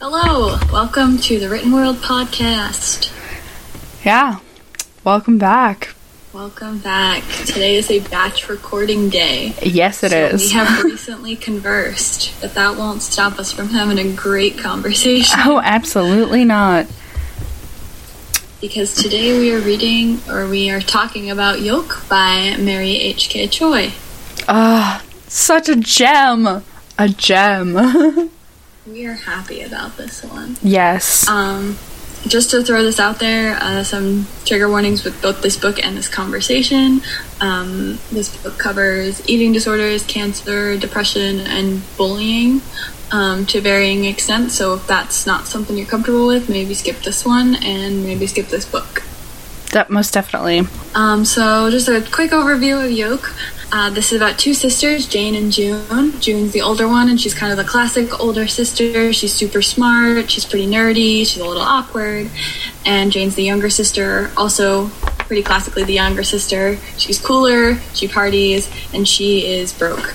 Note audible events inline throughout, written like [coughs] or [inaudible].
Hello, welcome to the Written World podcast. Yeah. Welcome back. Welcome back. Today is a batch recording day. Yes, it so is. We have [laughs] recently conversed, but that won't stop us from having a great conversation. oh, absolutely not. Because today we are reading, or we are talking about Yolk by Mary H.K. Choi. Ah, such a gem. A gem. [laughs] We are happy about this one. yes. Um, just to throw this out there, uh, some trigger warnings with both this book and this conversation. Um, this book covers eating disorders, cancer, depression, and bullying um, to varying extents. So if that's not something you're comfortable with, maybe skip this one and maybe skip this book. that most definitely. Um, so just a quick overview of Yolk. Uh, this is about two sisters, Jane and June. June's the older one, and she's kind of the classic older sister. She's super smart. She's pretty nerdy. She's a little awkward. And Jane's the younger sister, also pretty classically the younger sister. She's cooler. She parties, and she is broke.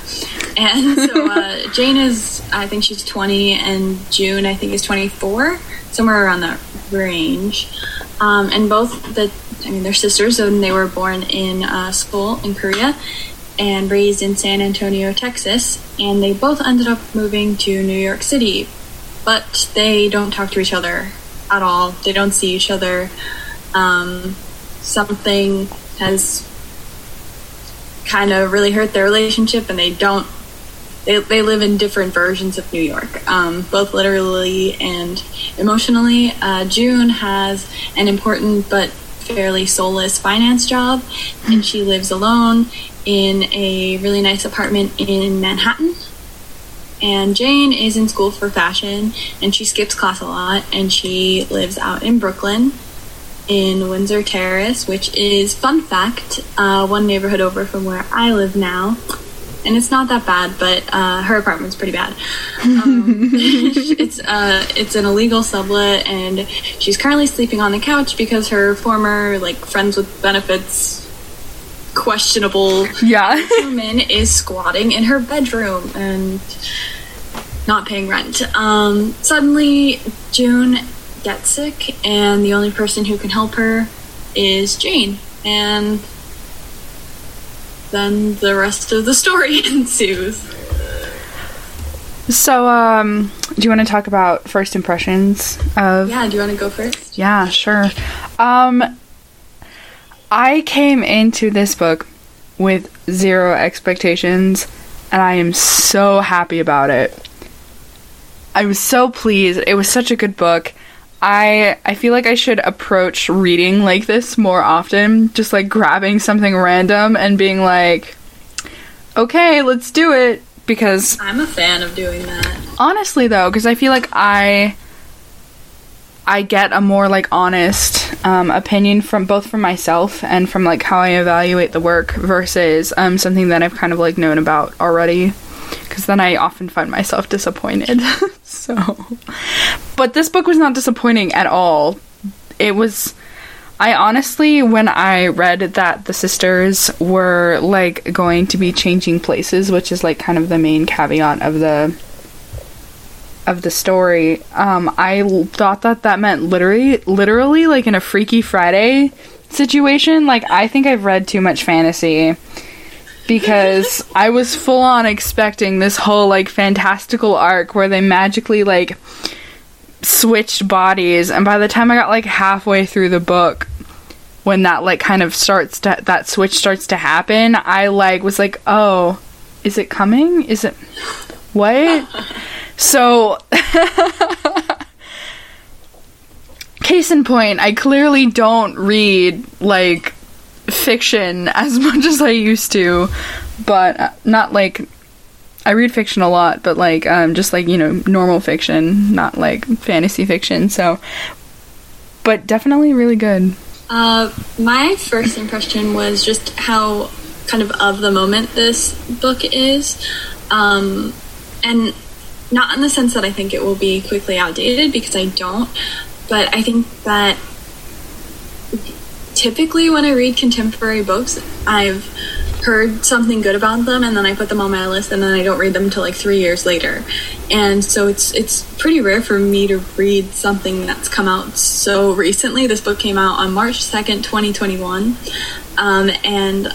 And so [laughs] uh, Jane is, I think she's 20, and June, I think, is 24, somewhere around that range. Um, and both the, I mean, they're sisters, and they were born in uh, Seoul in Korea and raised in San Antonio, Texas. And they both ended up moving to New York City, but they don't talk to each other at all. They don't see each other. Um, something has kind of really hurt their relationship, and they don't. They, they live in different versions of New York, um, both literally and emotionally. Uh, June has an important but fairly soulless finance job, and she lives alone in a really nice apartment in Manhattan. And Jane is in school for fashion, and she skips class a lot, and she lives out in Brooklyn in Windsor Terrace, which is, fun fact, uh, one neighborhood over from where I live now. And it's not that bad, but uh, her apartment's pretty bad. [laughs] Um, [laughs] it's uh, it's an illegal sublet, and she's currently sleeping on the couch because her former like friends with benefits questionable Yeah. woman is squatting in her bedroom and not paying rent. Um, suddenly, June gets sick, and the only person who can help her is Jane. And then the rest of the story [laughs] ensues. so, um, do you want to talk about first impressions of Yeah, do you want to go first? Yeah, sure. Um I came into this book with zero expectations and I am so happy about it. I was so pleased. It was such a good book. I I feel like I should approach reading like this more often, just like grabbing something random and being like okay, let's do it because I'm a fan of doing that. honestly though because i feel like i i get a more like honest um, opinion from both from myself and from like how i evaluate the work versus um, something that i've kind of like known about already. Because then i often find myself disappointed. [laughs] So but this book was not disappointing at all. It was I honestly, when I read that the sisters were like going to be changing places, which is like kind of the main caveat of the of the story, um, I l- thought that that meant literally, literally like in a Freaky Friday situation. Like I think I've read too much fantasy because [laughs] I was full on expecting this whole like fantastical arc where they magically like switched bodies. And by the time i got like halfway through the book when that like kind of starts to that switch starts to happen i like was like oh is it coming? Is it what [laughs] so [laughs] case in point i clearly don't read like fiction as [laughs] much as i used to but uh, not like I read fiction a lot, but like um just like, you know, normal fiction, not like fantasy fiction. So but definitely really good. Uh, my first impression was just how kind of of the moment this book is. Um, and not in the sense that I think it will be quickly outdated, because I don't, but I think that typically when I read contemporary books, I've heard something good about them and then I put them on my list and then I don't read them until like three years later. And so it's it's pretty rare for me to read something that's come out so recently. This book came out on March 2nd, 2021. Um, and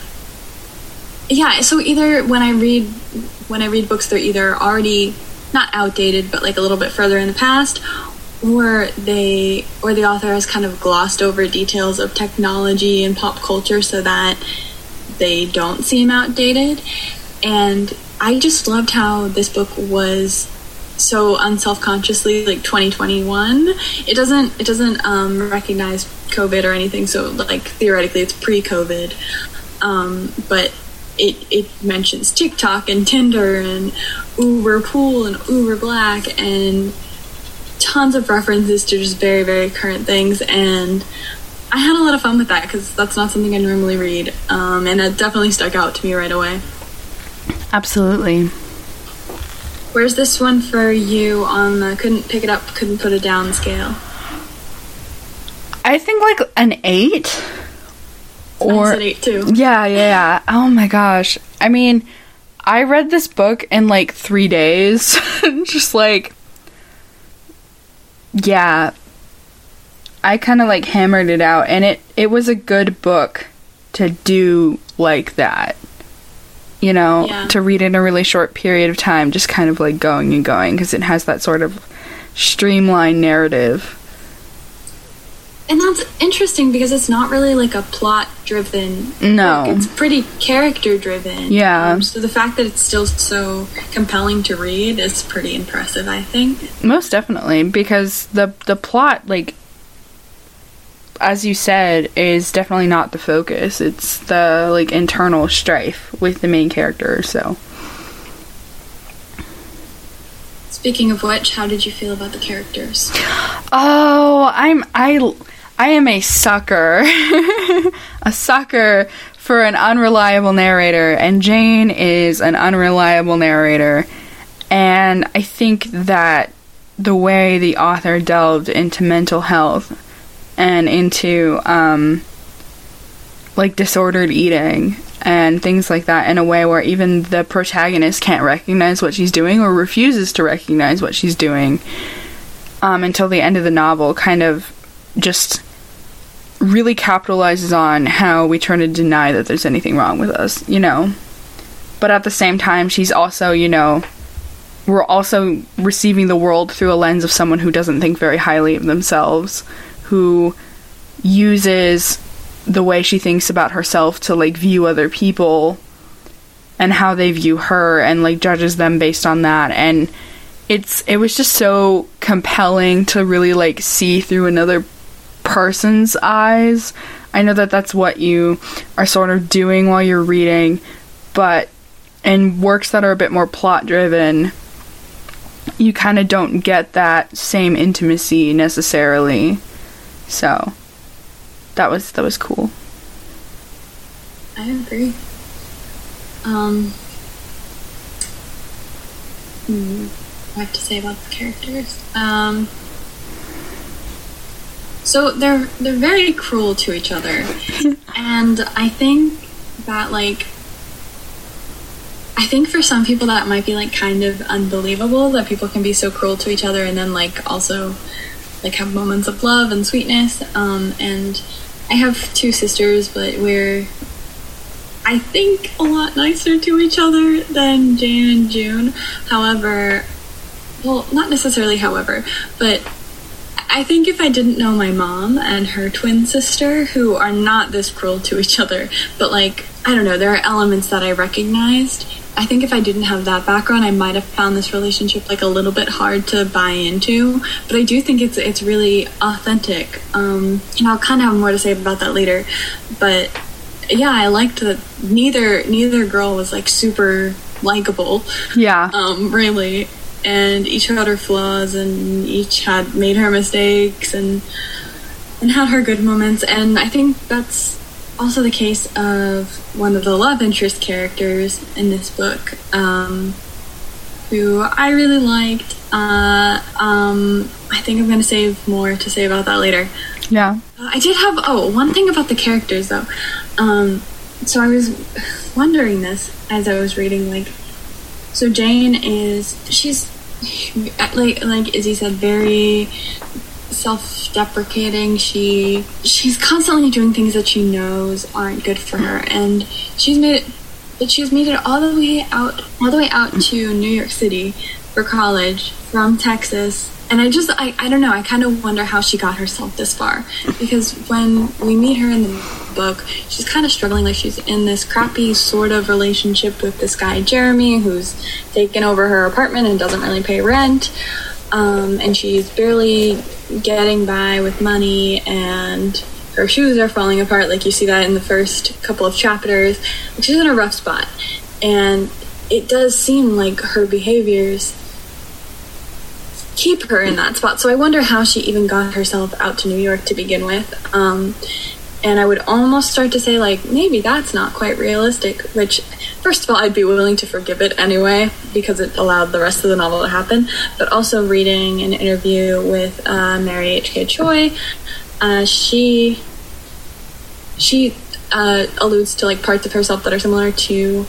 yeah, so either when I read when I read books they're either already not outdated but like a little bit further in the past or they or the author has kind of glossed over details of technology and pop culture so that they don't seem outdated. And I just loved how this book was so unself-consciously like 2021 it doesn't it doesn't um, recognize covid or anything so like theoretically it's pre-covid um, but it it mentions tiktok and tinder and uber pool and uber black and tons of references to just very very current things and I had a lot of fun with that because that's not something I normally read, um, and it definitely stuck out to me right away. Absolutely. Where's this one for you on the couldn't pick it up, couldn't put it down scale? I think like an eight. Or eight too. Yeah, yeah. Oh my gosh. I mean, I read this book in like three days. [laughs] Just like, yeah, I kind of like hammered it out, and it it was a good book to do like that. You know, yeah. to read in a really short period of time, just kind of like going and going because it has that sort of streamlined narrative. And that's interesting because it's not really like a plot driven. No. Book. It's pretty character driven. Yeah. Um, so the fact that it's still so compelling to read is pretty impressive, I think. Most definitely because the the plot like as you said, is definitely not the focus. It's the like internal strife with the main character. So, speaking of which, how did you feel about the characters? Oh, I'm I I am a sucker, [laughs] a sucker for an unreliable narrator, and Jane is an unreliable narrator, and I think that the way the author delved into mental health and into um, like disordered eating and things like that in a way where even the protagonist can't recognize what she's doing or refuses to recognize what she's doing um, until the end of the novel kind of just really capitalizes on how we try to deny that there's anything wrong with us, you know. But at the same time, she's also, you know, we're also receiving the world through a lens of someone who doesn't think very highly of themselves who uses the way she thinks about herself to like view other people and how they view her and like judges them based on that and it's it was just so compelling to really like see through another person's eyes. I know that that's what you are sort of doing while you're reading, but in works that are a bit more plot driven, you kind of don't get that same intimacy necessarily. So that was that was cool. I agree. Um, hmm, I have to say about the characters. Um, so they're they're very cruel to each other, [laughs] and I think that like I think for some people that might be like kind of unbelievable that people can be so cruel to each other and then like also like have moments of love and sweetness. Um, and I have two sisters, but we're I think a lot nicer to each other than Jane and June. However, well, not necessarily however, but I think if I didn't know my mom and her twin sister, who are not this cruel to each other, but like, I don't know, there are elements that I recognized I think if I didn't have that background, I might have found this relationship like a little bit hard to buy into. But I do think it's it's really authentic. Um, and I'll kind of have more to say about that later. But yeah, I liked that neither neither girl was like super likable. Yeah. Um, really. And each had her flaws, and each had made her mistakes, and and had her good moments. And I think that's also the case of one of the love interest characters in this book, um, who I really liked. Uh, um, I think I'm going to save more to say about that later. Yeah. Uh, I did have, oh, one thing about the characters though. Um, so I was wondering this as I was reading, like, so Jane is she's like like Izzy said, very self-deprecating. She she's constantly doing things that she knows aren't good for her, and she's made it. But she's made it all the way out, all the way out to New York City for college from Texas. And I just, I, I don't know, I kind of wonder how she got herself this far. Because when we meet her in the book, she's kind of struggling, like she's in this crappy sort of relationship with this guy, Jeremy, who's taken over her apartment and doesn't really pay rent. Um, and she's barely getting by with money and her shoes are falling apart like you see that in the first couple of chapters she's in a rough spot and it does seem like her behaviors keep her in that spot. So i wonder how she even got herself out to new york to begin with. Um, and i would almost start to say like maybe that's not quite realistic which first of all i'd be willing to forgive it anyway because it allowed the rest of the novel to happen. But also reading an interview with uh, mary hk choi uh, she she uh, alludes to like parts of herself that are similar to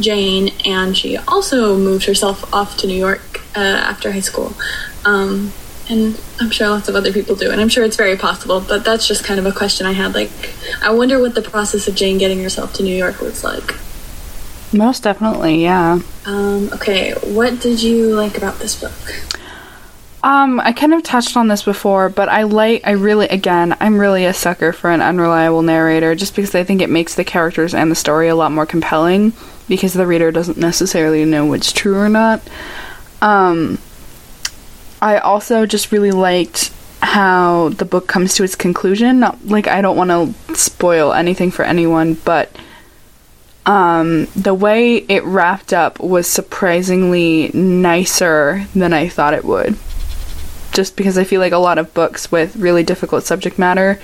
Jane, and she also moved herself off to New York uh, after high school. Um, and I'm sure lots of other people do, and I'm sure it's very possible. But that's just kind of a question I had. Like, I wonder what the process of Jane getting herself to New York was like. Most definitely, yeah. Um, okay, what did you like about this book? Um, I kind of touched on this before, but I like, I really, again, I'm really a sucker for an unreliable narrator just because I think it makes the characters and the story a lot more compelling because the reader doesn't necessarily know what's true or not. Um, I also just really liked how the book comes to its conclusion. Not, like, I don't want to spoil anything for anyone, but um, the way it wrapped up was surprisingly nicer than I thought it would just because I feel like a lot of books with really difficult subject matter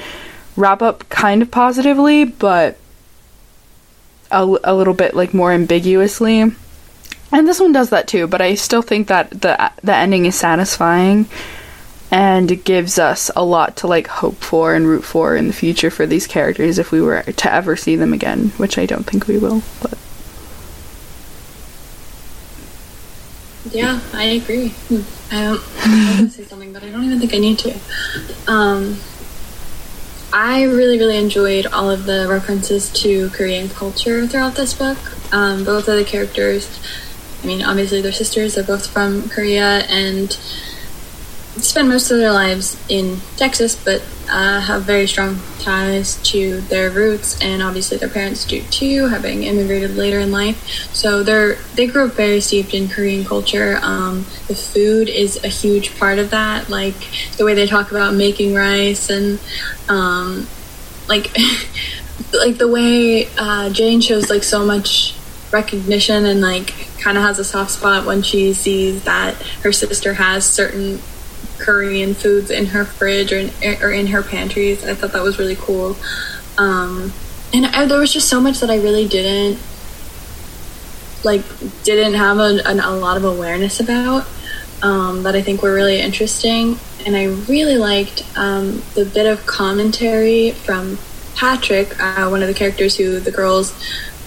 wrap up kind of positively, but a, a little bit like more ambiguously. And this one does that too, but I still think that the the ending is satisfying and gives us a lot to like hope for and root for in the future for these characters if we were to ever see them again, which I don't think we will, but Yeah, I agree. I don't. Want to say something, but I don't even think I need to. Um, I really, really enjoyed all of the references to Korean culture throughout this book. Um, both of the characters, I mean, obviously they're sisters. They're both from Korea and spend most of their lives in Texas, but uh, have very strong ties to their roots, and obviously their parents do too, having immigrated later in life. So they're they grew up very steeped in Korean culture. Um, the food is a huge part of that, like the way they talk about making rice and um, like [laughs] like the way uh, Jane shows like so much recognition and like kind of has a soft spot when she sees that her sister has certain Korean foods in her fridge or in, or in her pantries. I thought that was really cool. Um, and I, there was just so much that I really didn't like didn't have a, a, a lot of awareness about um, that I think were really interesting. And I really liked um, the bit of commentary from Patrick, uh, one of the characters who the girls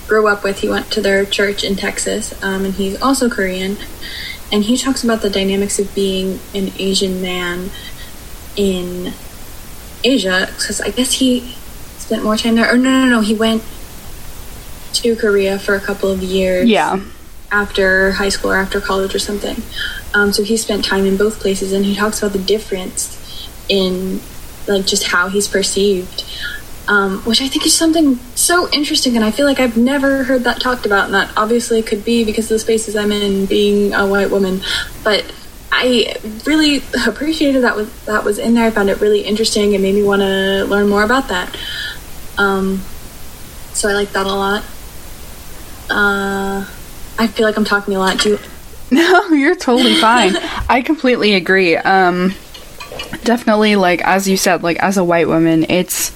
grew up with. He went to their church in Texas, um, and he's also Korean and he talks about the dynamics of being an Asian man in Asia because I guess he spent more time there. Or no, no, no, he went to Korea for a couple of years. Yeah. After high school or after college or something. Um, so he spent time in both places, and he talks about the difference in like just how he's perceived um, which I think is something so interesting. And I feel like I've never heard that talked about. And that obviously could be because of the spaces I'm in, being a white woman. But I really appreciated that was that was in there. I found it really interesting and made me want to learn more about that. Um, so I like that a lot. Uh, I feel like I'm talking a lot. Do you? [laughs] No, you're totally [laughs] fine. I completely agree. Um, definitely, like as you said, like as a white woman, it's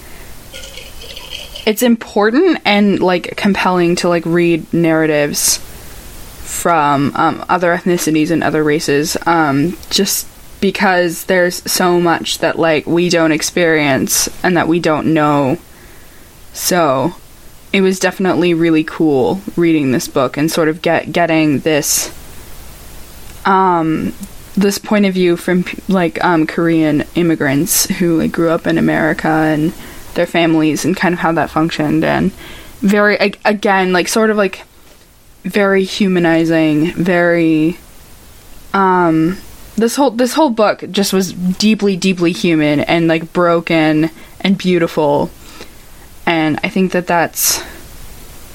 it's important and like compelling to like read narratives from um, other ethnicities and other races um, just because there's so much that like we don't experience and that we don't know. So it was definitely really cool reading this book and sort of get getting this um this point of view from like um Korean immigrants who like grew up in America and their families and kind of how that functioned. And very again like sort of like very humanizing very um this whole this whole book just was deeply deeply human and like broken and beautiful. And i think that that's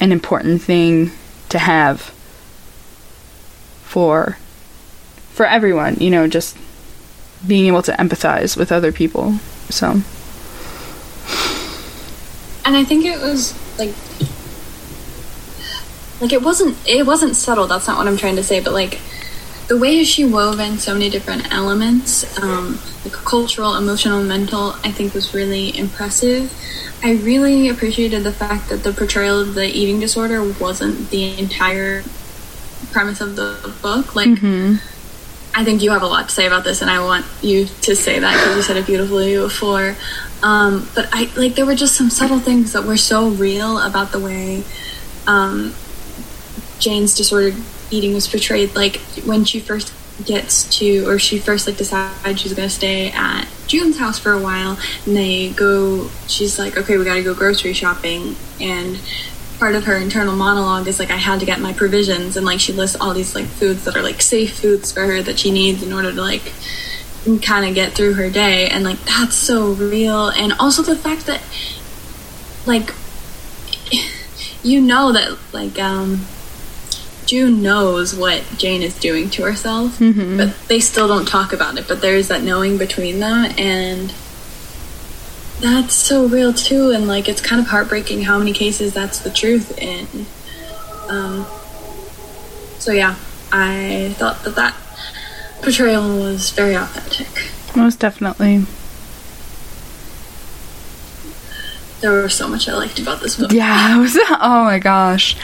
an important thing to have for for everyone you know just being able to empathize with other people. So and i think it was like like it wasn't it wasn't subtle that's not what i'm trying to say but like the way she wove in so many different elements, um, like cultural, emotional, mental, I think was really impressive. I really appreciated the fact that the portrayal of the eating disorder wasn't the entire premise of the book. Like, mm-hmm. I think you have a lot to say about this, and I want you to say that because you said it beautifully before. Um, but I like there were just some subtle things that were so real about the way um, Jane's disorder eating was portrayed like when she first gets to or she first like decides she's gonna stay at June's house for a while and they go she's like okay we gotta go grocery shopping and part of her internal monologue is like I had to get my provisions and like she lists all these like foods that are like safe foods for her that she needs in order to like kind of get through her day and like that's so real and also the fact that like [laughs] you know that like um June knows what Jane is doing to herself, mm-hmm. but they still don't talk about it. But there's that knowing between them, and that's so real too. And like, it's kind of heartbreaking how many cases that's the truth in. Um, so yeah, I thought that that portrayal was very authentic. Most definitely. There was so much I liked about this book. Yeah, [laughs] was, oh my gosh.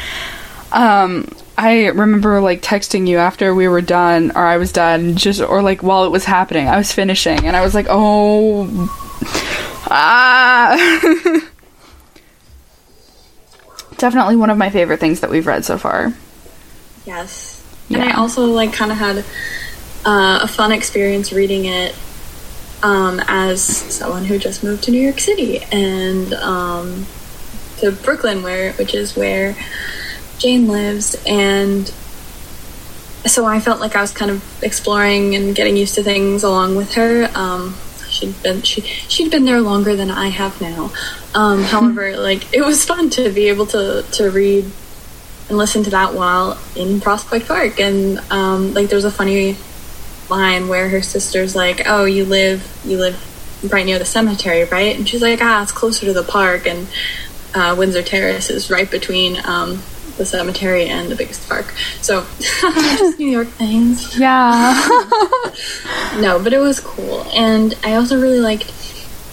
Um, I remember like texting you after we were done or I was done just or like while it was happening. I was finishing and I was like, "Oh ah." [laughs] Definitely one of my favorite things that we've read so far. Yes. Yeah. And I also like kind of had uh, a fun experience reading it um, as someone who just moved to New York City and um, to Brooklyn, where which is where Jane lives, and so I felt like I was kind of exploring and getting used to things along with her. Um, she'd been she she'd been there longer than I have now. Um, however, like it was fun to be able to to read and listen to that while in Prospect Park, and um, like there's a funny line where her sister's like, "Oh, you live you live right near the cemetery, right?" And she's like, "Ah, it's closer to the park," and uh, Windsor Terrace is right between um, the cemetery and the biggest park. So [laughs] just New York things. Yeah. [laughs] no, but it was cool. And I also really liked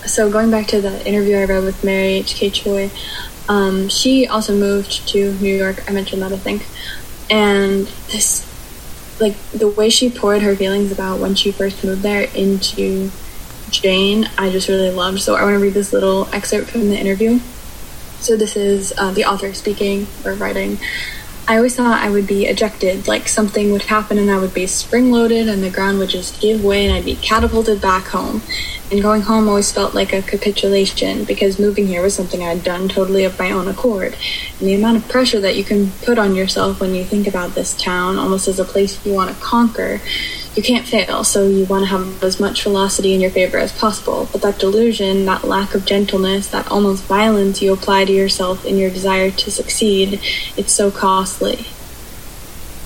so going back to the interview I read with Mary H.K. Choi, um, she also moved to New York. I mentioned that I think. And this like the way she poured her feelings about when she first moved there into Jane, I just really loved. So I want to read this little excerpt from the interview. So this is uh, the author speaking or writing. I always thought I would be ejected, like something would happen and I would be spring loaded and the ground would just give way and I'd be catapulted back home. And going home always felt like a capitulation because moving here was something I'd done totally of my own accord. And the amount of pressure that you can put on yourself when you think about this town almost as a place you want to conquer you can't fail, so you want to have as much velocity in your favor as possible. But that delusion, that lack of gentleness, that almost violence you apply to yourself in your desire to succeed, it's so costly.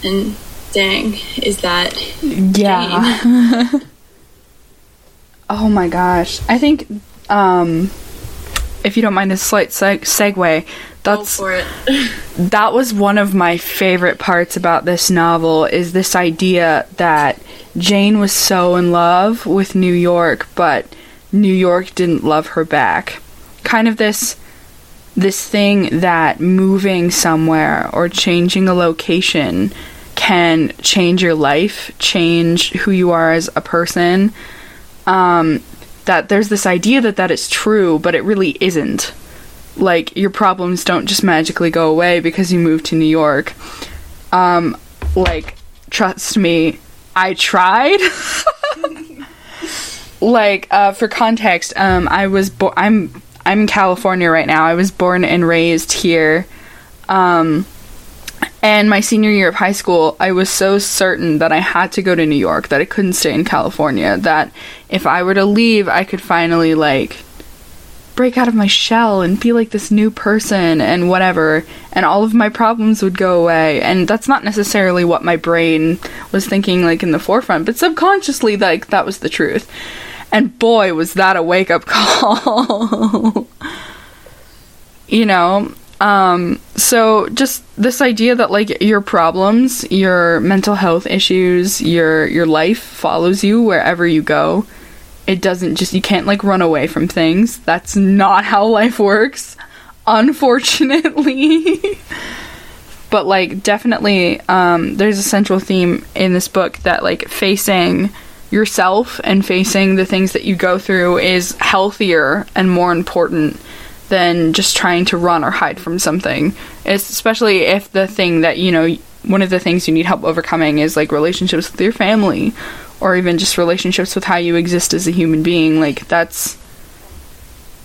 And dang, is that. Yeah. [laughs] oh my gosh. I think, um, if you don't mind a slight seg- segue, that's [laughs] that was one of my favorite parts about this novel is this idea that Jane was so in love with New York, but New York didn't love her back. Kind of this this thing that moving somewhere or changing a location can change your life, change who you are as a person. Um, that there's this idea that that is true, but it really isn't. like your problems don't just magically go away because you move to New York. Um, like trust me, I tried. [laughs] like uh, for context, um, I was bo- I'm I'm in California right now. I was born and raised here. Um, and my senior year of high school, I was so certain that I had to go to New York, that I couldn't stay in California, that if I were to leave, I could finally, like, break out of my shell and be like this new person and whatever, and all of my problems would go away. And that's not necessarily what my brain was thinking, like, in the forefront, but subconsciously, like, that was the truth. And boy, was that a wake up [laughs] call. you know, um, so just this idea that like your problems, your mental health issues, your your life follows you wherever you go. It doesn't just you can't like run away from things. That's not how life works, unfortunately. [laughs] but like definitely um, there's a central theme in this book that like facing yourself and facing the things that you go through is healthier and more important than just trying to run or hide from something. It's especially if the thing that, you know, one of the things you need help overcoming is like relationships with your family or even just relationships with how you exist as a human being. Like, that's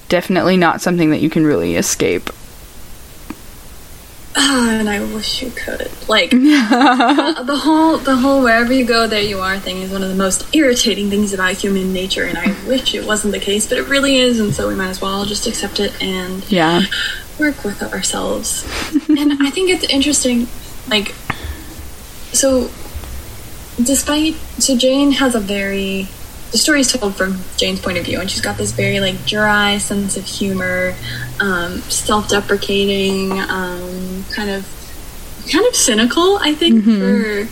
definitely not something that you can really escape. Ah, [sighs] and I wish you could. Like [laughs] uh, the whole the whole wherever you go there you are thing is one of the most irritating things about human nature and I wish it wasn't the case, but it really is and so we might as well just accept it and Yeah. work with ourselves. and I think it's interesting like so despite so Jane has a very the story is told from Jane's point of view, and she's got this very like dry sense of humor, um, self-deprecating, um, kind of kind of cynical. I think for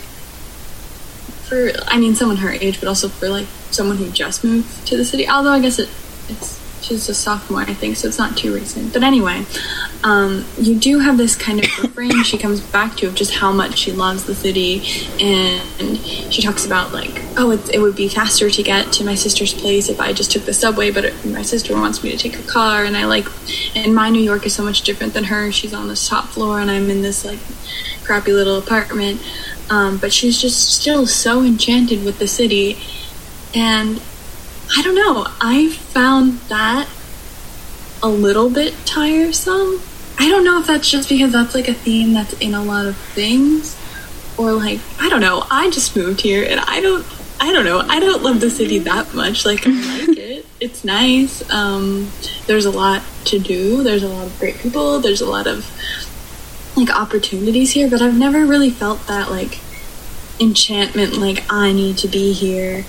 for I mean someone her age, but also for like someone who just moved to the city. Although I guess it it's she's a sophomore, I think, so it's not too recent. But anyway, um, you do have this kind of [coughs] refrain she comes back to of just how much she loves the city, and she talks about like, oh, it, it would be faster to get to my sister's place if I just took the subway, but it, my sister wants me to take a car, and I like, and my New York is so much different than her. She's on this top floor, and I'm in this like crappy little apartment. Um, but she's just still so enchanted with the city, and I don't know. I found that a little bit tiresome. I don't know if that's just because that's like a theme that's in a lot of things or like I don't know. I just moved here and I don't I don't know. I don't love the city that much. Like I like [laughs] it. It's nice. Um there's a lot to do. There's a lot of great people. There's a lot of like opportunities here, but I've never really felt that like enchantment like I need to be here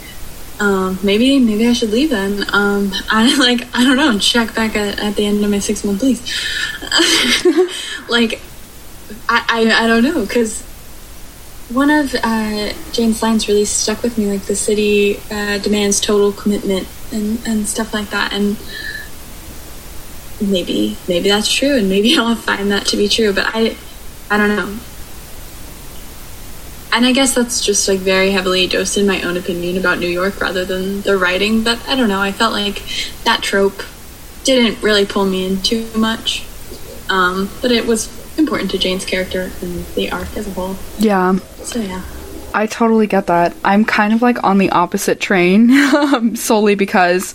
um, maybe maybe I should leave then. Um, I [laughs] like I don't know. Check back at, at the end of my six month lease. [laughs] like I, I I don't know because one of uh, Jane's lines really stuck with me. Like the city uh, demands total commitment and and stuff like that. And maybe maybe that's true, and maybe [laughs] I'll find that to be true. But I I don't know and I guess that's just like very heavily dosed in my own opinion about New York rather than the writing. But I don't know. I felt like that trope didn't really pull me in too much. Um, but it was important to Jane's character and the arc as a whole. Yeah. So yeah. I totally get that. I'm kind of like on the opposite train [laughs] um, solely because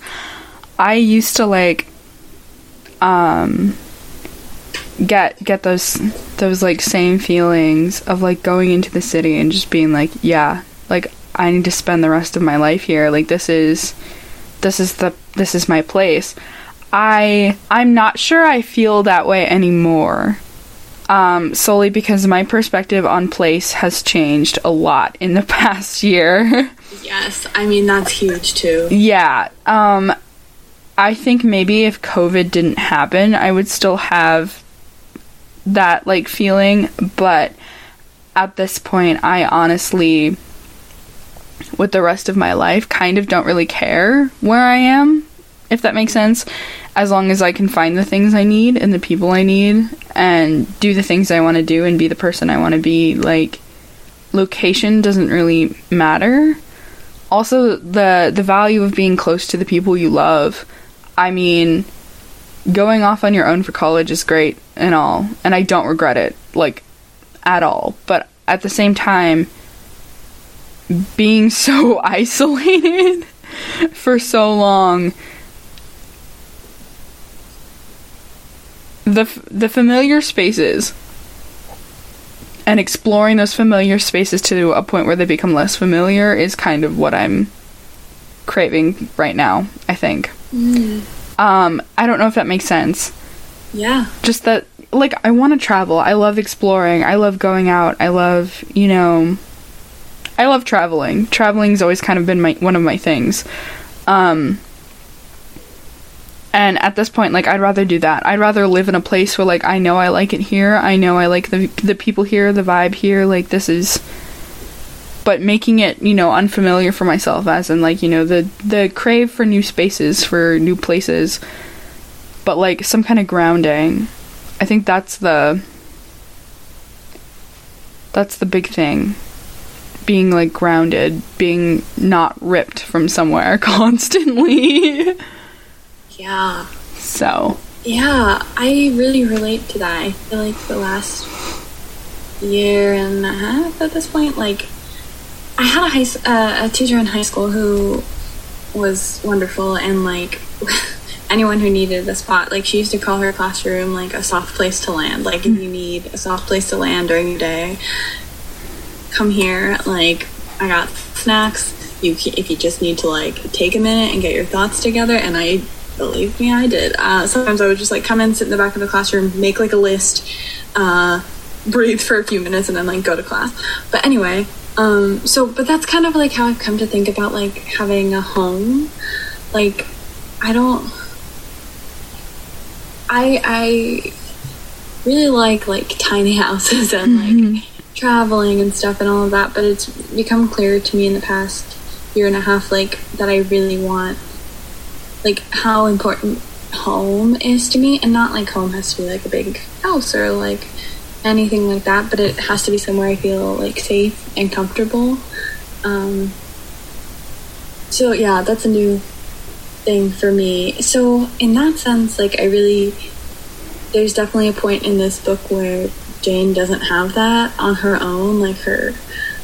I used to like um get get those those like same feelings of like going into the city and just being like, yeah, like I need to spend the rest of my life here. Like this is this is the this is my place. I I'm not sure I feel that way anymore. Um, solely because my perspective on place has changed a lot in the [laughs] past year. Yes, I mean that's huge too. yeah. Um, I think maybe if COVID didn't happen, I would still have that like feeling, but at this point, I honestly, with the rest of my life, kind of don't really care where I am, if that makes sense. As long as I can find the things I need and the people I need and do the things I want to do and be the person I want to be, like, location doesn't really matter. Also, the the value of being close to the people you love. I mean, going off on your own for college is great and all, and I don't regret it, like, at all. But at the same time, being [laughs] so isolated for so long, the f- the familiar spaces and exploring those familiar spaces to a point where they become less familiar is kind of what I'm craving right now, I think. Mm. Um, I don't know if that makes sense. Yeah. Just that, like, I want to travel. I love exploring. I love going out. I love, you know, I love traveling. Traveling's always kind of been my one of my things. Um, and at this point, like, I'd rather do that. I'd rather live in a place where, like, I know I like it here. I know I like the the people here, the vibe here. Like, this is. But making it, you know, unfamiliar for myself, as in, like, you know, the the crave for new spaces, for new places, but like some kind of grounding. I think that's the. That's the big thing. Being like grounded, being not ripped from somewhere [laughs] constantly. Yeah. so. Yeah, I really relate to that. I feel like the last year and a half at this point, like, I had a high uh, a teacher in high school who was wonderful and like [laughs] anyone who needed a spot, like she used to call her classroom like a soft place to land. Like if you need a soft place to land during your day, come here. Like I got snacks. You if you just need to like take a minute and get your thoughts together, and I believe me, I did. Uh, sometimes I would just like come in, sit in the back of the classroom, make like a list, uh, breathe for a few minutes, and then like go to class. But anyway, um, so but that's kind of like how I've come to think about like having a home. Like I don't. I I really like like tiny [laughs] houses and like traveling and stuff and all of that, but it's become clear to me in the past year and a half like that I really want like how important home is to me and not like home has to be like a big house or like anything like that, but it has to be somewhere I feel like safe and comfortable. Um so yeah, that's a new thing for me. So in that sense, like I really there's definitely a point in this book where Jane doesn't have that on her own. Like her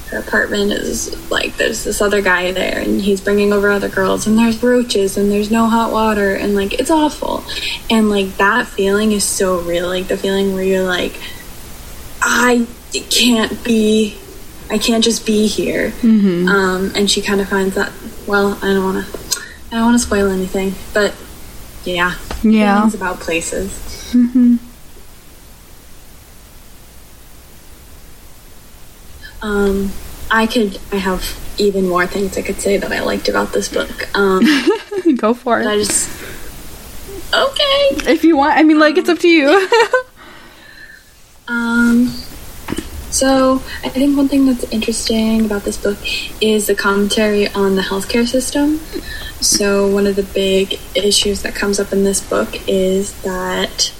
her apartment is like there's this other guy there and he's bringing over other girls and there's roaches and there's no hot water and like it's awful. And like that feeling is so real. Like the feeling where you're like I can't be I can't just be here. Um, and she kind of finds that well, I don't want to I don't want to spoil anything, but yeah, Yeah. feelings about places. Um, I could. I have even more things I could say that I liked about this book. Um, [laughs] Go for but I it. just okay. If you want, I mean, like, it's up to you. [laughs] Um, so I think one thing that's interesting about this book is the commentary on the healthcare system. So one of the big issues that comes up in this book is that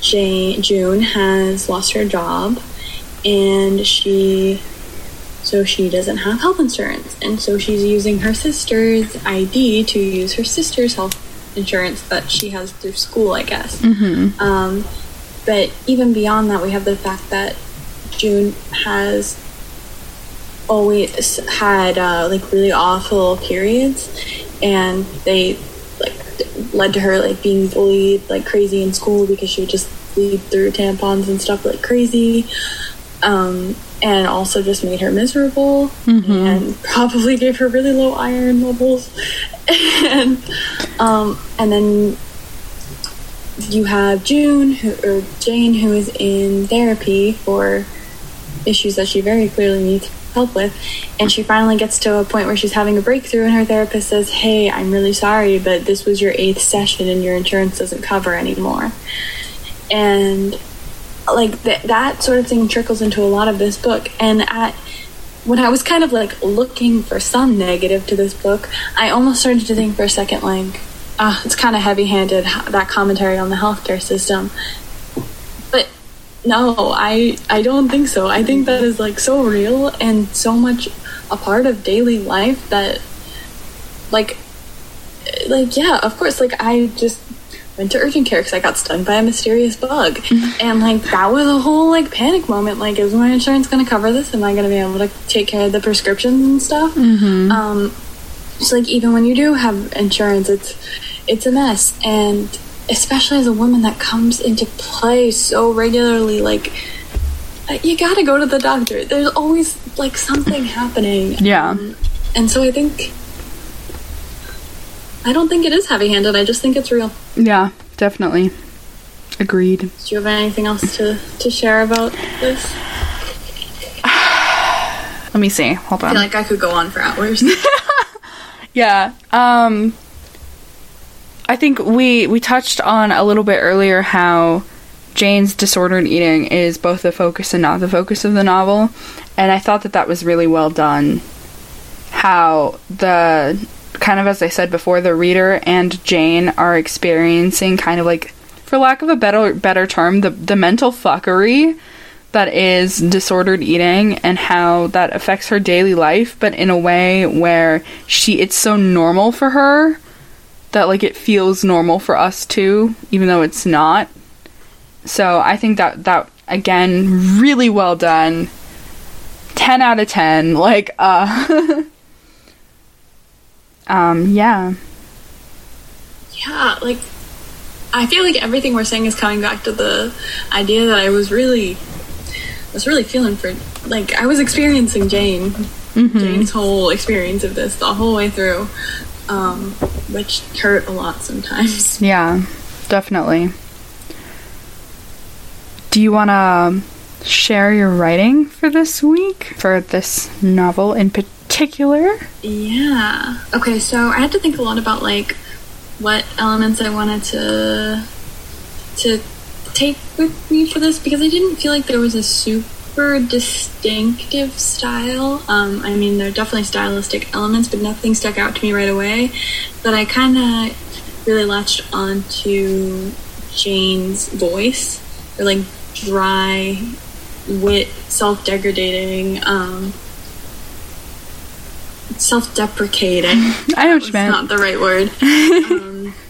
Jane June has lost her job, and she so she doesn't have health insurance, and so she's using her sister's ID to use her sister's health insurance that she has through school, I guess. Um, but even beyond that, we have the fact that June has always had uh, like really awful periods, and they like led to her like being bullied like crazy in school because she would just bleed through tampons and stuff like crazy. Um, and also just made her miserable and probably gave her really low iron levels. [laughs] And um, and then you have June who or Jane who is in therapy for issues that she very clearly needs help with and she finally gets to a point where she's having a breakthrough and her therapist says hey i'm really sorry but this was your eighth session and your insurance doesn't cover anymore. And like th- that sort of thing trickles into a lot of this book and at when i was kind of like looking for some negative to this book i almost started to think for a second like ah, it's kind of heavy-handed that commentary on the healthcare system but no i i don't think so i think that is like so real and so much a part of daily life that like like yeah of course like i just went to urgent care because I got stung by a mysterious bug. [laughs] and like that was a whole like panic moment. Like, is my insurance going to cover this? Am I going to be able to take care of the prescriptions and stuff? Um, so like even when you do have insurance, it's it's a mess. And especially as a woman that comes into play so regularly, like uh, you got to go to the doctor. There's always like something happening. Yeah. Um, and so I think I don't think it is heavy-handed. I just think it's real. Yeah, definitely. Agreed. Do you have anything else to, to share about this? [sighs] Let me see. Hold I on. feel like I could go on for hours. [laughs] Yeah. Um I think we we touched on a little bit earlier how Jane's disordered eating is both the focus and not the focus of the novel, and I thought that that was really well done. How the kind of as I said before, the reader and Jane are experiencing kind of like, for lack of a better better term, the the mental fuckery that is disordered eating and how that affects her daily life but in a way where she it's so normal for her that like it feels normal for us too even though it's not so i think that that again really well done 10 out of 10 [laughs] like uh [laughs] um yeah yeah, like I feel like everything we're saying is coming back to the idea that I was really was really feeling for like I was experiencing Jane. Jane's whole experience of this the whole way through. Um, which hurt a lot sometimes. [laughs] yeah definitely do you want to share your writing for this week for this novel in particular Yeah. Okay, so I had to think a lot about like what elements I wanted to to take with me for this because I didn't feel like there was a super distinctive style. Um, I mean, there are definitely stylistic elements, but nothing stuck out to me right away. But I kind of really latched onto Jane's voice, or like dry wit, self-deprecating. Um, self-deprecating. [laughs] I don't know what you meant. not the right word. um, [laughs]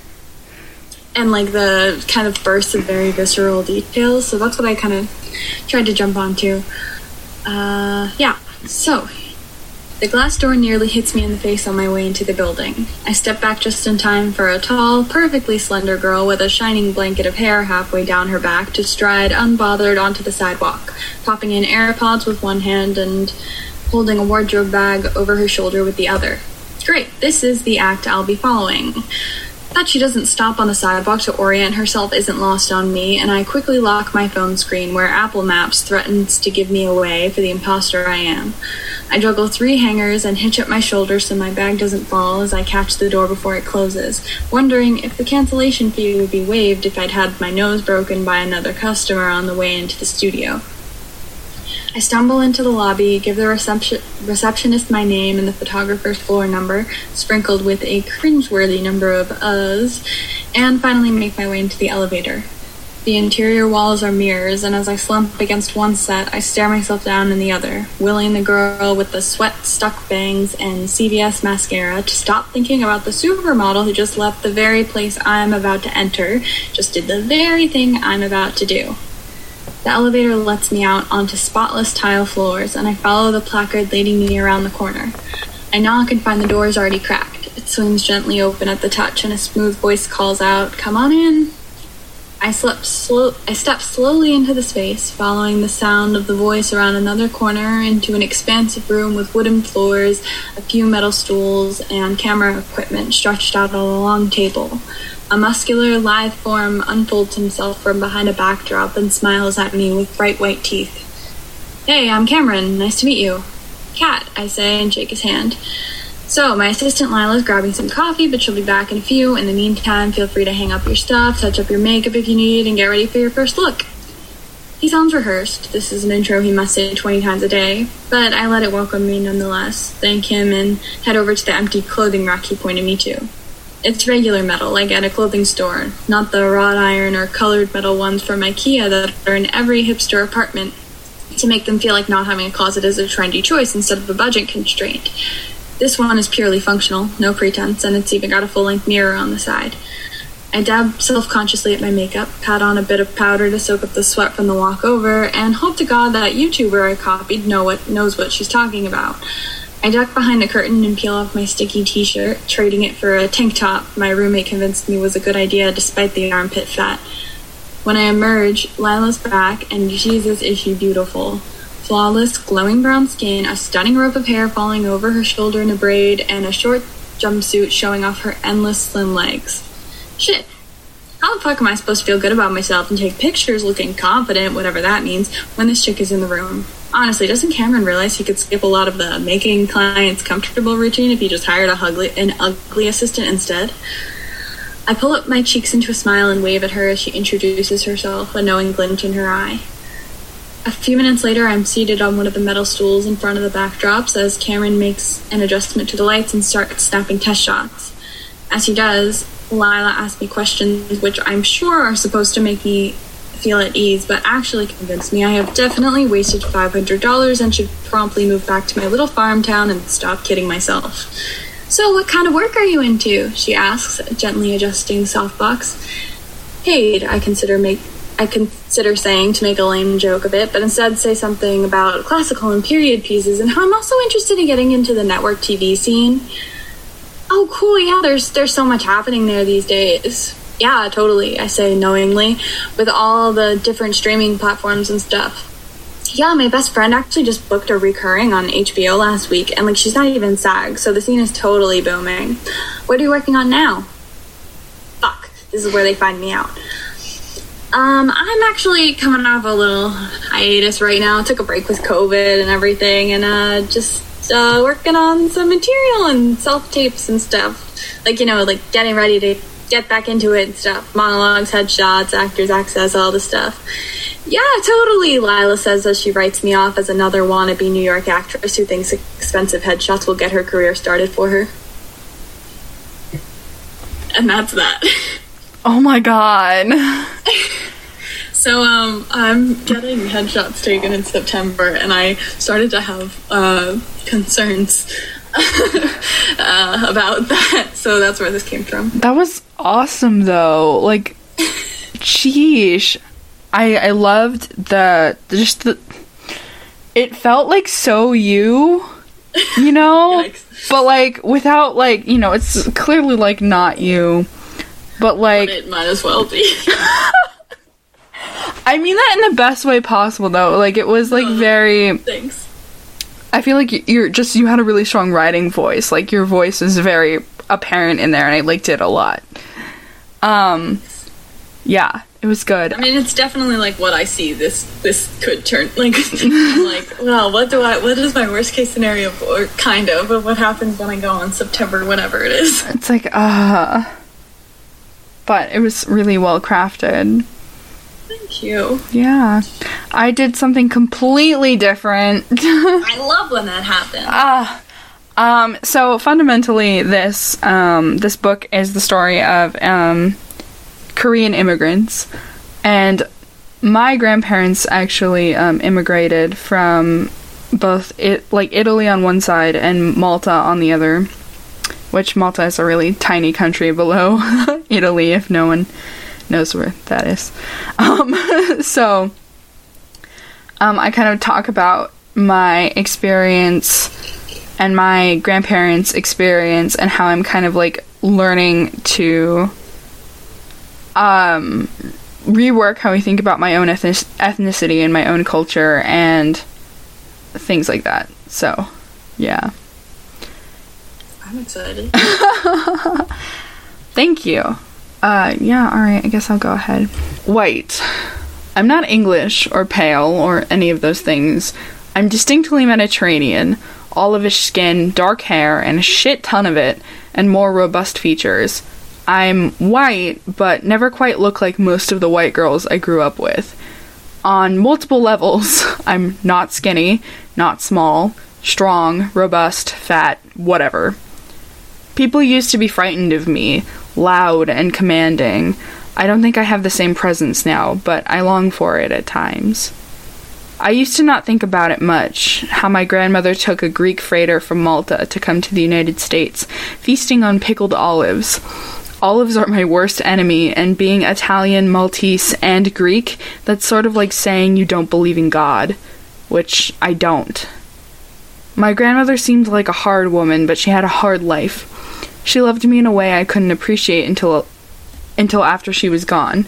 and like the kind of bursts of very visceral details. So that's what I kind of tried to jump onto. Uh, yeah. So the glass door nearly hits me in the face on my way into the building. I step back just in time for a tall, perfectly slender girl with a shining blanket of hair halfway down her back to stride unbothered onto the sidewalk, popping in AirPods with one hand and holding a wardrobe bag over her shoulder with the other. Great, this is the act I'll be following. That she doesn't stop on the sidewalk to orient herself isn't lost on me, and I quickly lock my phone screen where Apple Maps threatens to give me away for the imposter I am. I juggle three hangers and hitch up my shoulders so my bag doesn't fall as I catch the door before it closes, wondering if the cancellation fee would be waived if I'd had my nose broken by another customer on the way into the studio. I stumble into the lobby, give the reception- receptionist my name and the photographer's floor number, sprinkled with a cringeworthy number of uhs, and finally make my way into the elevator. The interior walls are mirrors, and as I slump against one set, I stare myself down in the other, willing the girl with the sweat stuck bangs and CVS mascara to stop thinking about the supermodel who just left the very place I am about to enter, just did the very thing I'm about to do. The elevator lets me out onto spotless tile floors, and I follow the placard leading me around the corner. I knock and find the door is already cracked. It swings gently open at the touch, and a smooth voice calls out, Come on in. I, slow- I step slowly into the space, following the sound of the voice around another corner into an expansive room with wooden floors, a few metal stools, and camera equipment stretched out on a long table. A muscular, lithe form unfolds himself from behind a backdrop and smiles at me with bright white teeth. Hey, I'm Cameron. Nice to meet you. Cat, I say and shake his hand. So, my assistant Lila's grabbing some coffee, but she'll be back in a few. In the meantime, feel free to hang up your stuff, touch up your makeup if you need, and get ready for your first look. He sounds rehearsed. This is an intro he must say 20 times a day, but I let it welcome me nonetheless, thank him, and head over to the empty clothing rack he pointed me to. It's regular metal, like at a clothing store, not the wrought iron or colored metal ones from IKEA that are in every hipster apartment to make them feel like not having a closet is a trendy choice instead of a budget constraint. This one is purely functional, no pretense, and it's even got a full length mirror on the side. I dab self consciously at my makeup, pat on a bit of powder to soak up the sweat from the walk over, and hope to God that YouTuber I copied know what knows what she's talking about. I duck behind the curtain and peel off my sticky t shirt, trading it for a tank top my roommate convinced me was a good idea despite the armpit fat. When I emerge, Lila's back, and Jesus is she beautiful. Flawless, glowing brown skin, a stunning rope of hair falling over her shoulder in a braid, and a short jumpsuit showing off her endless slim legs. Shit. How the fuck am I supposed to feel good about myself and take pictures looking confident, whatever that means, when this chick is in the room? Honestly, doesn't Cameron realize he could skip a lot of the making clients comfortable routine if he just hired a ugly, an ugly assistant instead? I pull up my cheeks into a smile and wave at her as she introduces herself, a knowing glint in her eye. A few minutes later, I'm seated on one of the metal stools in front of the backdrops as Cameron makes an adjustment to the lights and starts snapping test shots. As he does, Lila asks me questions which I'm sure are supposed to make me feel at ease, but actually convince me I have definitely wasted $500 and should promptly move back to my little farm town and stop kidding myself. So, what kind of work are you into? She asks, gently adjusting softbox. Paid, I consider make I consider saying to make a lame joke of it, but instead say something about classical and period pieces and how I'm also interested in getting into the network TV scene. Oh, cool! Yeah, there's there's so much happening there these days. Yeah, totally. I say knowingly, with all the different streaming platforms and stuff. Yeah, my best friend actually just booked a recurring on HBO last week, and like she's not even SAG, so the scene is totally booming. What are you working on now? Fuck, this is where they find me out. Um, I'm actually coming off a little hiatus right now. Took a break with COVID and everything, and uh, just uh, working on some material and self tapes and stuff. Like you know, like getting ready to get back into it and stuff. Monologues, headshots, actors access, all the stuff. Yeah, totally. Lila says as she writes me off as another wannabe New York actress who thinks expensive headshots will get her career started for her. And that's that. Oh my god. [laughs] So um, I'm getting headshots taken in September, and I started to have uh, concerns [laughs] uh, about that. So that's where this came from. That was awesome though. Like sheesh. I I loved the just the it felt like so you you know [laughs] but like without like you know it's clearly like not you but like It might as well be. [laughs] I mean that in the best way possible though like it was like very Thanks. I feel like you're just you had a really strong writing voice. Like your voice is very apparent in there, and I liked it a lot. Um, yeah, it was good. I mean, it's definitely like what I see. This this could turn [laughs] like like, well, what do I? What is my worst case scenario? Or kind of, of what happens when I go on September, whatever it is. It's like uh, but it was really well crafted. You. Yeah, I did something completely different. [laughs] I love when that happens. Ah. Um, so fundamentally, this um, this book is the story of um, Korean immigrants, and my grandparents actually um, immigrated from both it like Italy on one side and Malta on the other. Which Malta is a really tiny country below [laughs] Italy, if no one knows where that is. Um, [laughs] so, um, I kind of talk about my experience and my grandparents' experience and how I'm kind of like learning to um, rework how I think about my own ethnic- ethnicity and my own culture and things like that. So, yeah. I'm excited. [laughs] Thank you. Uh, yeah, alright, I guess I'll go ahead. White. I'm not English or pale or any of those things. I'm distinctly Mediterranean, olivish skin, dark hair, and a shit ton of it, and more robust features. I'm white, but never quite look like most of the white girls I grew up with. On multiple levels, [laughs] I'm not skinny, not small, strong, robust, fat, whatever. People used to be frightened of me, loud and commanding. I don't think I have the same presence now, but I long for it at times. I used to not think about it much how my grandmother took a Greek freighter from Malta to come to the United States, feasting on pickled olives. Olives are my worst enemy, and being Italian, Maltese, and Greek, that's sort of like saying you don't believe in God, which I don't. My grandmother seemed like a hard woman, but she had a hard life. She loved me in a way I couldn't appreciate until until after she was gone.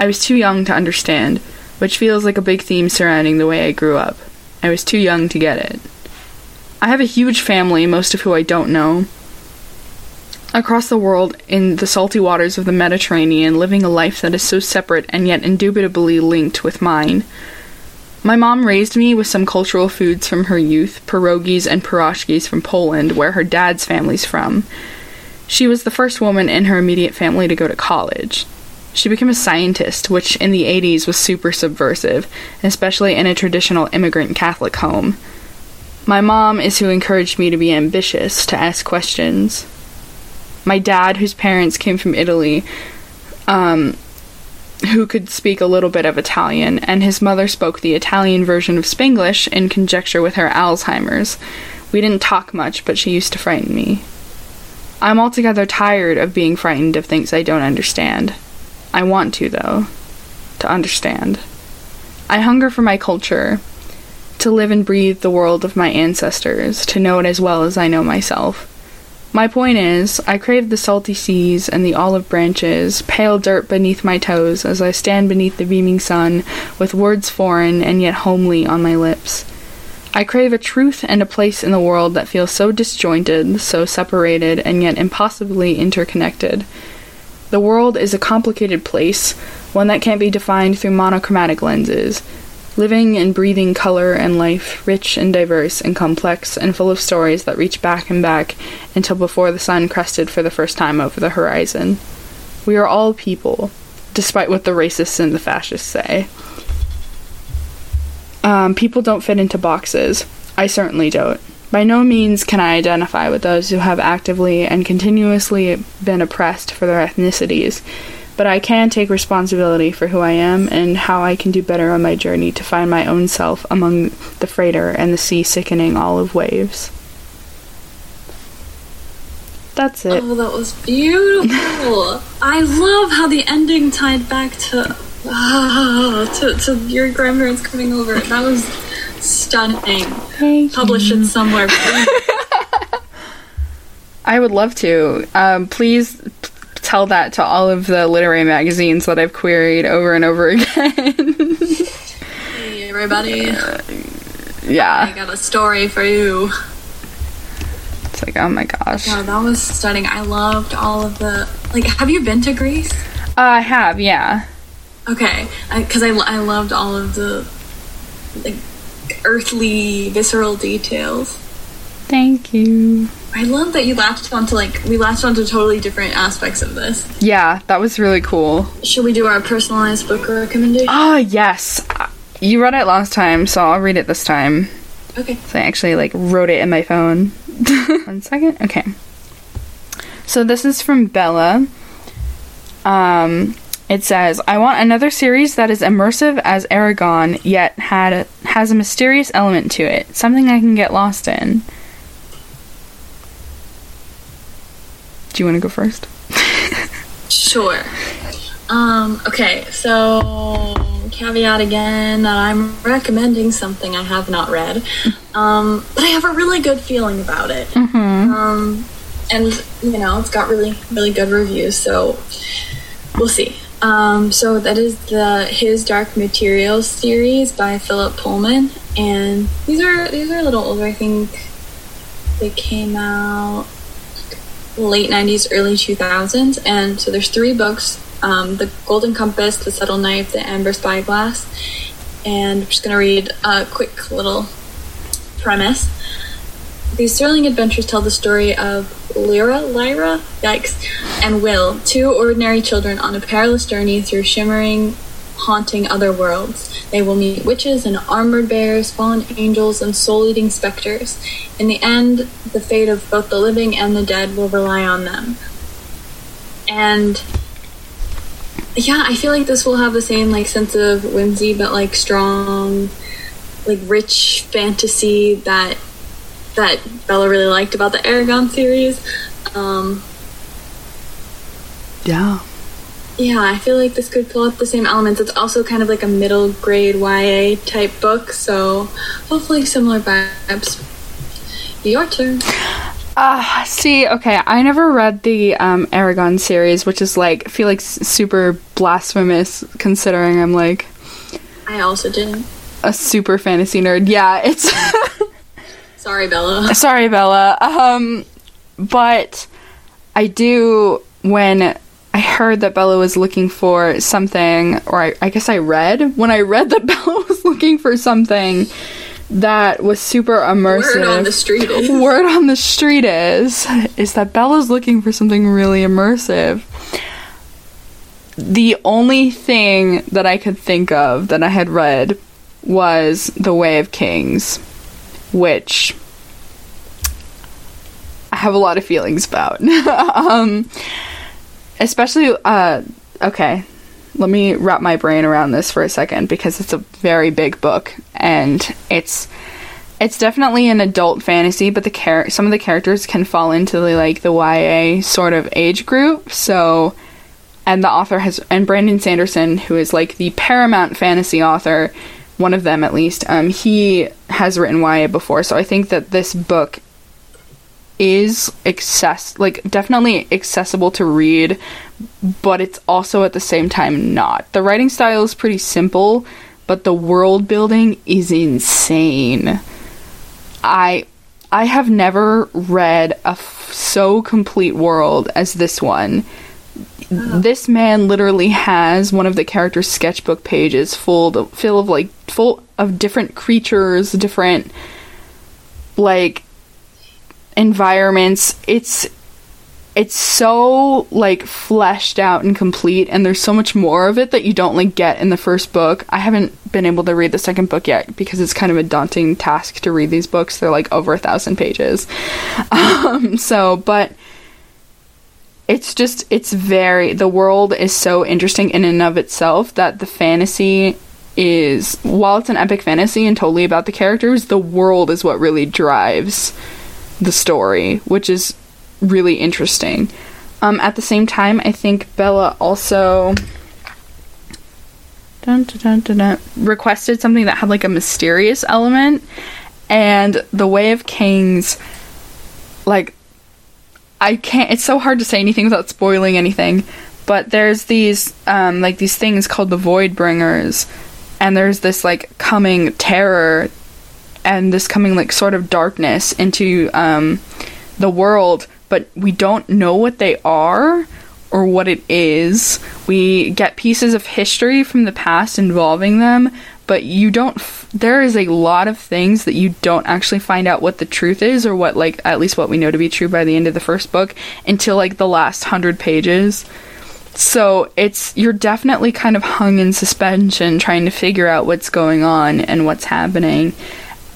I was too young to understand, which feels like a big theme surrounding the way I grew up. I was too young to get it. I have a huge family, most of who I don't know. Across the world, in the salty waters of the Mediterranean, living a life that is so separate and yet indubitably linked with mine. My mom raised me with some cultural foods from her youth, pierogies and pierogies from Poland, where her dad's family's from. She was the first woman in her immediate family to go to college. She became a scientist, which in the 80s was super subversive, especially in a traditional immigrant Catholic home. My mom is who encouraged me to be ambitious, to ask questions. My dad, whose parents came from Italy, um, who could speak a little bit of Italian, and his mother spoke the Italian version of Spanglish in conjecture with her Alzheimer's. We didn't talk much, but she used to frighten me. I'm altogether tired of being frightened of things I don't understand. I want to, though, to understand. I hunger for my culture, to live and breathe the world of my ancestors, to know it as well as I know myself. My point is, I crave the salty seas and the olive branches, pale dirt beneath my toes as I stand beneath the beaming sun, with words foreign and yet homely on my lips. I crave a truth and a place in the world that feels so disjointed, so separated, and yet impossibly interconnected. The world is a complicated place, one that can't be defined through monochromatic lenses, living and breathing color and life, rich and diverse and complex and full of stories that reach back and back until before the sun crested for the first time over the horizon. We are all people, despite what the racists and the fascists say. Um, people don't fit into boxes. I certainly don't. By no means can I identify with those who have actively and continuously been oppressed for their ethnicities but I can take responsibility for who I am and how I can do better on my journey to find my own self among the freighter and the sea sickening olive waves. That's it. Oh, that was beautiful. [laughs] I love how the ending tied back to, to to your grandparents coming over. That was stunning. Thank Publish you. it somewhere. [laughs] I would love to. Um, please tell that to all of the literary magazines that I've queried over and over [laughs] again. hey, everybody. Yeah. I got a story for you. It's like, oh my gosh. Wow, that was stunning. I loved all of the. Like, have you been to Greece? Uh, I have, yeah. Okay, because I, I, loved all of the like earthly, visceral details. Thank you. I love that you latched onto like we latched onto totally different aspects of this. Yeah, that was really cool. Should we do our personalized book recommendation? Ah, yes. You read it last time, so I'll read it this time. Okay. So I actually like wrote it in my phone. [laughs] One second. Okay. So this is from Bella. Um, it says, "I want another series that is immersive as Eragon, yet had has a mysterious element to it, something I can get lost in." Do you want to go first? [laughs] Sure. Um, okay, so caveat again that I'm recommending something I have not read, um, but I have a really good feeling about it. Mm-hmm. Um, and you know, it's got really, really good reviews, so we'll see. Um, so that is the His Dark Materials series by Philip Pullman, and these are these are a little older. I think they came out late 90s, early 2000s. And so there's three books um, The Golden Compass, The Subtle Knife, The Amber Spyglass. And I'm just going to read a quick little premise. These thrilling adventures tell the story of Lyra, Lyra, yikes, and Will, two ordinary children on a perilous journey through shimmering, haunting other worlds. They will meet witches and armored bears, fallen angels, and soul eating specters. In the end, the fate of both the living and the dead will rely on them. And yeah, I feel like this will have the same like sense of whimsy, but like strong, like rich fantasy that that Bella really liked about the Eragon series. Um, Yeah. Yeah, I feel like this could pull up the same elements. It's also kind of like a middle grade YA type book, so hopefully similar vibes. Your turn. Ah, uh, see, okay, I never read the um, Eragon series, which is like, I feel like s- super blasphemous considering I'm like. I also didn't. A super fantasy nerd. Yeah, it's. [laughs] Sorry, Bella. [laughs] Sorry, Bella. Um, but I do, when I heard that Bella was looking for something, or I, I guess I read, when I read that [laughs] Bella was looking for something that was super immersive. Word on the street is. [laughs] Word on the street is is that Bella's looking for something really immersive. The only thing that I could think of that I had read was The Way of Kings, which I have a lot of feelings about. [laughs] um, especially uh, okay, let me wrap my brain around this for a second because it's a very big book and it's it's definitely an adult fantasy, but the char- some of the characters can fall into the like the YA sort of age group. So, and the author has and Brandon Sanderson, who is like the paramount fantasy author, one of them at least. Um, he has written YA before, so I think that this book is access like definitely accessible to read but it's also at the same time not. The writing style is pretty simple but the world building is insane. I i have never read a f- so complete world as this one this man literally has one of the characters sketchbook pages full of, full of like full of different creatures different like environments. It's it's so like fleshed out and complete and there's so much more of it that you don't like get in the first book. I haven't been able to read the second book yet because it's kind of a daunting task to read these books. They're like over a thousand pages. [laughs] Um, so but it's just it's very the world is so interesting in and of itself that the fantasy is while it's an epic fantasy and totally about the characters the world is what really drives the story, which is really interesting. Um, at the same time, I think Bella also dun, dun, dun, requested something that had like a mysterious element, and the Way of Kings, like, I can't. It's so hard to say anything without spoiling anything. But there's these um, like these things called the Void Bringers, and there's this like coming terror and this coming like sort of darkness into um, the world, but we don't know what they are or what it is. We get pieces of history from the past involving them, but you don't. F- there is a lot of things that you don't actually find out what the truth is, or what, like, at least what we know to be true by the end of the first book, until like the last hundred pages. So it's you're definitely kind of hung in suspension trying to figure out what's going on and what's happening.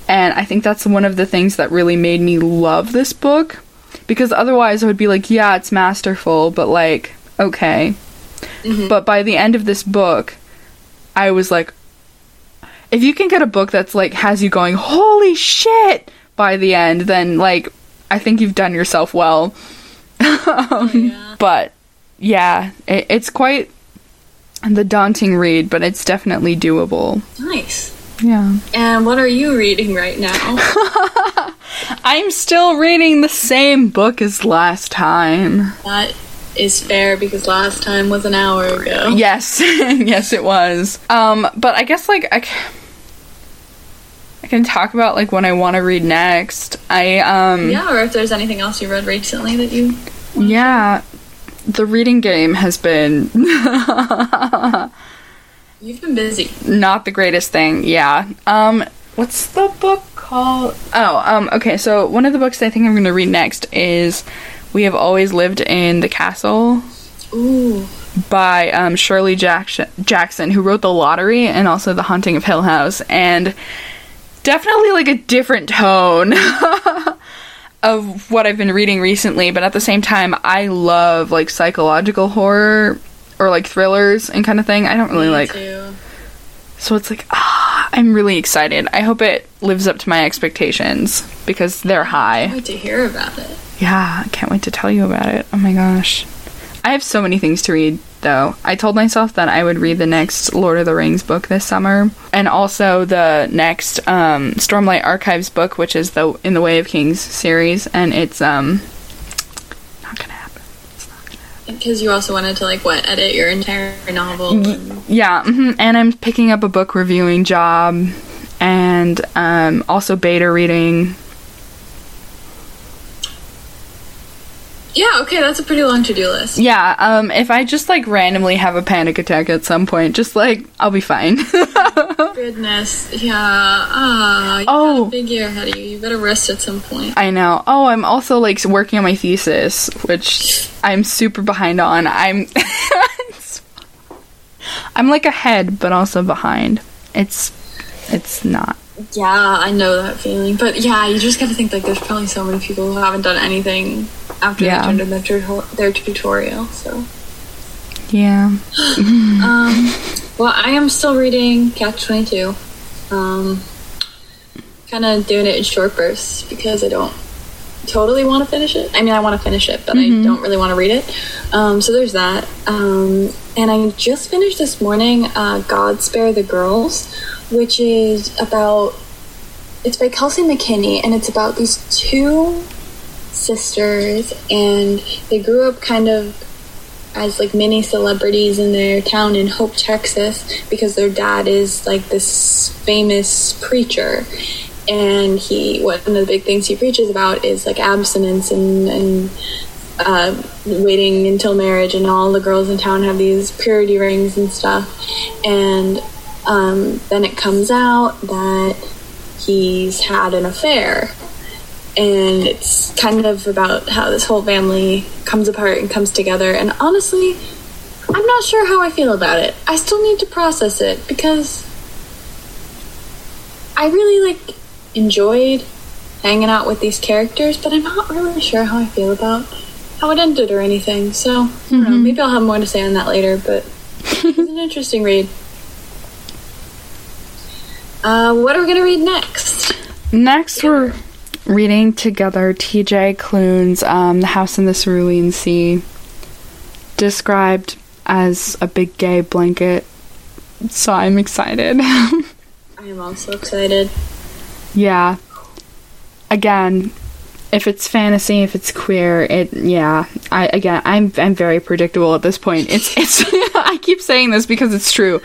And I think that's one of the things that really made me love this book. Because otherwise I would be like, yeah, it's masterful, but like, okay. Mm-hmm. But by the end of this book, I was like, if you can get a book that's like, has you going, holy shit, by the end, then like, I think you've done yourself well. [laughs] oh, yeah. But yeah, it, it's quite the daunting read, but it's definitely doable. Nice. Yeah. And what are you reading right now? [laughs] I'm still reading the same book as last time. That is fair because last time was an hour ago. Yes. [laughs] yes, it was. Um, but I guess like I, c- I can talk about like what I want to read next. I um Yeah, or if there's anything else you read recently that you Yeah. The reading game has been [laughs] You've been busy. Not the greatest thing, yeah. Um, what's the book called? Oh, um, okay, so one of the books I think I'm going to read next is We Have Always Lived in the Castle. Ooh. By um, Shirley Jackson, Jackson, who wrote The Lottery and also The Haunting of Hill House. And definitely like a different tone [laughs] of what I've been reading recently, but at the same time, I love like psychological horror or like thrillers and kind of thing. I don't really Me like. too. So it's like, ah, I'm really excited. I hope it lives up to my expectations because they're high. Can't wait to hear about it. Yeah, I can't wait to tell you about it. Oh my gosh. I have so many things to read though. I told myself that I would read the next Lord of the Rings book this summer and also the next um, Stormlight Archives book which is the In the Way of Kings series and it's um not to happen. It's not going to happen. Because you also wanted to like what edit your entire novel. and- Yeah, hmm and I'm picking up a book reviewing job and um, also beta reading. Yeah, okay, that's a pretty long to do list. Yeah, um, if I just like randomly have a panic attack at some point, just like I'll be fine. [laughs] Goodness, yeah. Ah, you Oh. got a big year ahead of you. You better rest at some point. I know. Oh, I'm also like working on my thesis, which I'm super behind on. I'm [laughs] I'm like ahead but also behind. It's it's not. Yeah, I know that feeling. But yeah, you just gotta think like there's probably so many people who haven't done anything after Yeah. they turned in their, tutor- their tutorial. So, Yeah. [gasps] um, well, I am still reading Catch Twenty Two. Um, kind of doing it in short bursts because I don't totally want to finish it. I mean, I want to finish it, but I don't really want to read it. Um, so there's that. Um, and I just finished this morning uh, God Spare the Girls, which is about. It's by Kelsey McKinney, and it's about these two sisters, and they grew up kind of as like mini celebrities in their town in Hope, Texas, because their dad is like this famous preacher. And he, one of the big things he preaches about is like abstinence and, and uh, waiting until marriage, and all the girls in town have these purity rings and stuff. And um, then it comes out that he's had an affair and it's kind of about how this whole family comes apart and comes together. And honestly, I'm not sure how I feel about it. I still need to process it because I really like enjoyed hanging out with these characters, but I'm not really sure how I feel about how it ended or anything. So I don't know. Maybe I'll have more to say on that later. But it's an [laughs] interesting read. Uh, what are we gonna read next? Next, we're reading together T.J. Clune's um, The House in the Cerulean Sea, described as a big gay blanket. So I'm excited. [laughs] I am also excited. yeah. Again, if it's fantasy, if it's queer, it yeah. I again, I'm I'm very predictable at this point. It's it's. [laughs] I keep saying this because it's true.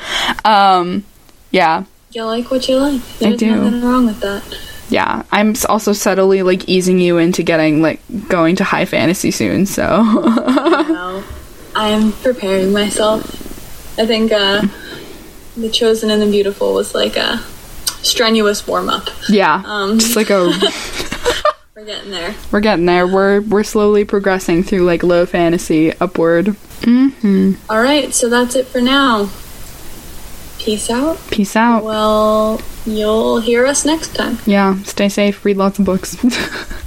Um, yeah. You like what you like. I do. nothing wrong with that. yeah i'm also subtly like easing you into getting like going to high fantasy soon so [laughs] I'm preparing myself. I think uh, The Chosen and the Beautiful was like a strenuous warm up. yeah Um. just like a [laughs] We're getting there. we're getting there we're we're slowly progressing through like low fantasy upward mm-hmm All right, so that's it for now. Peace out. peace out Well, you'll hear us next time. yeah stay safe read lots of books [laughs]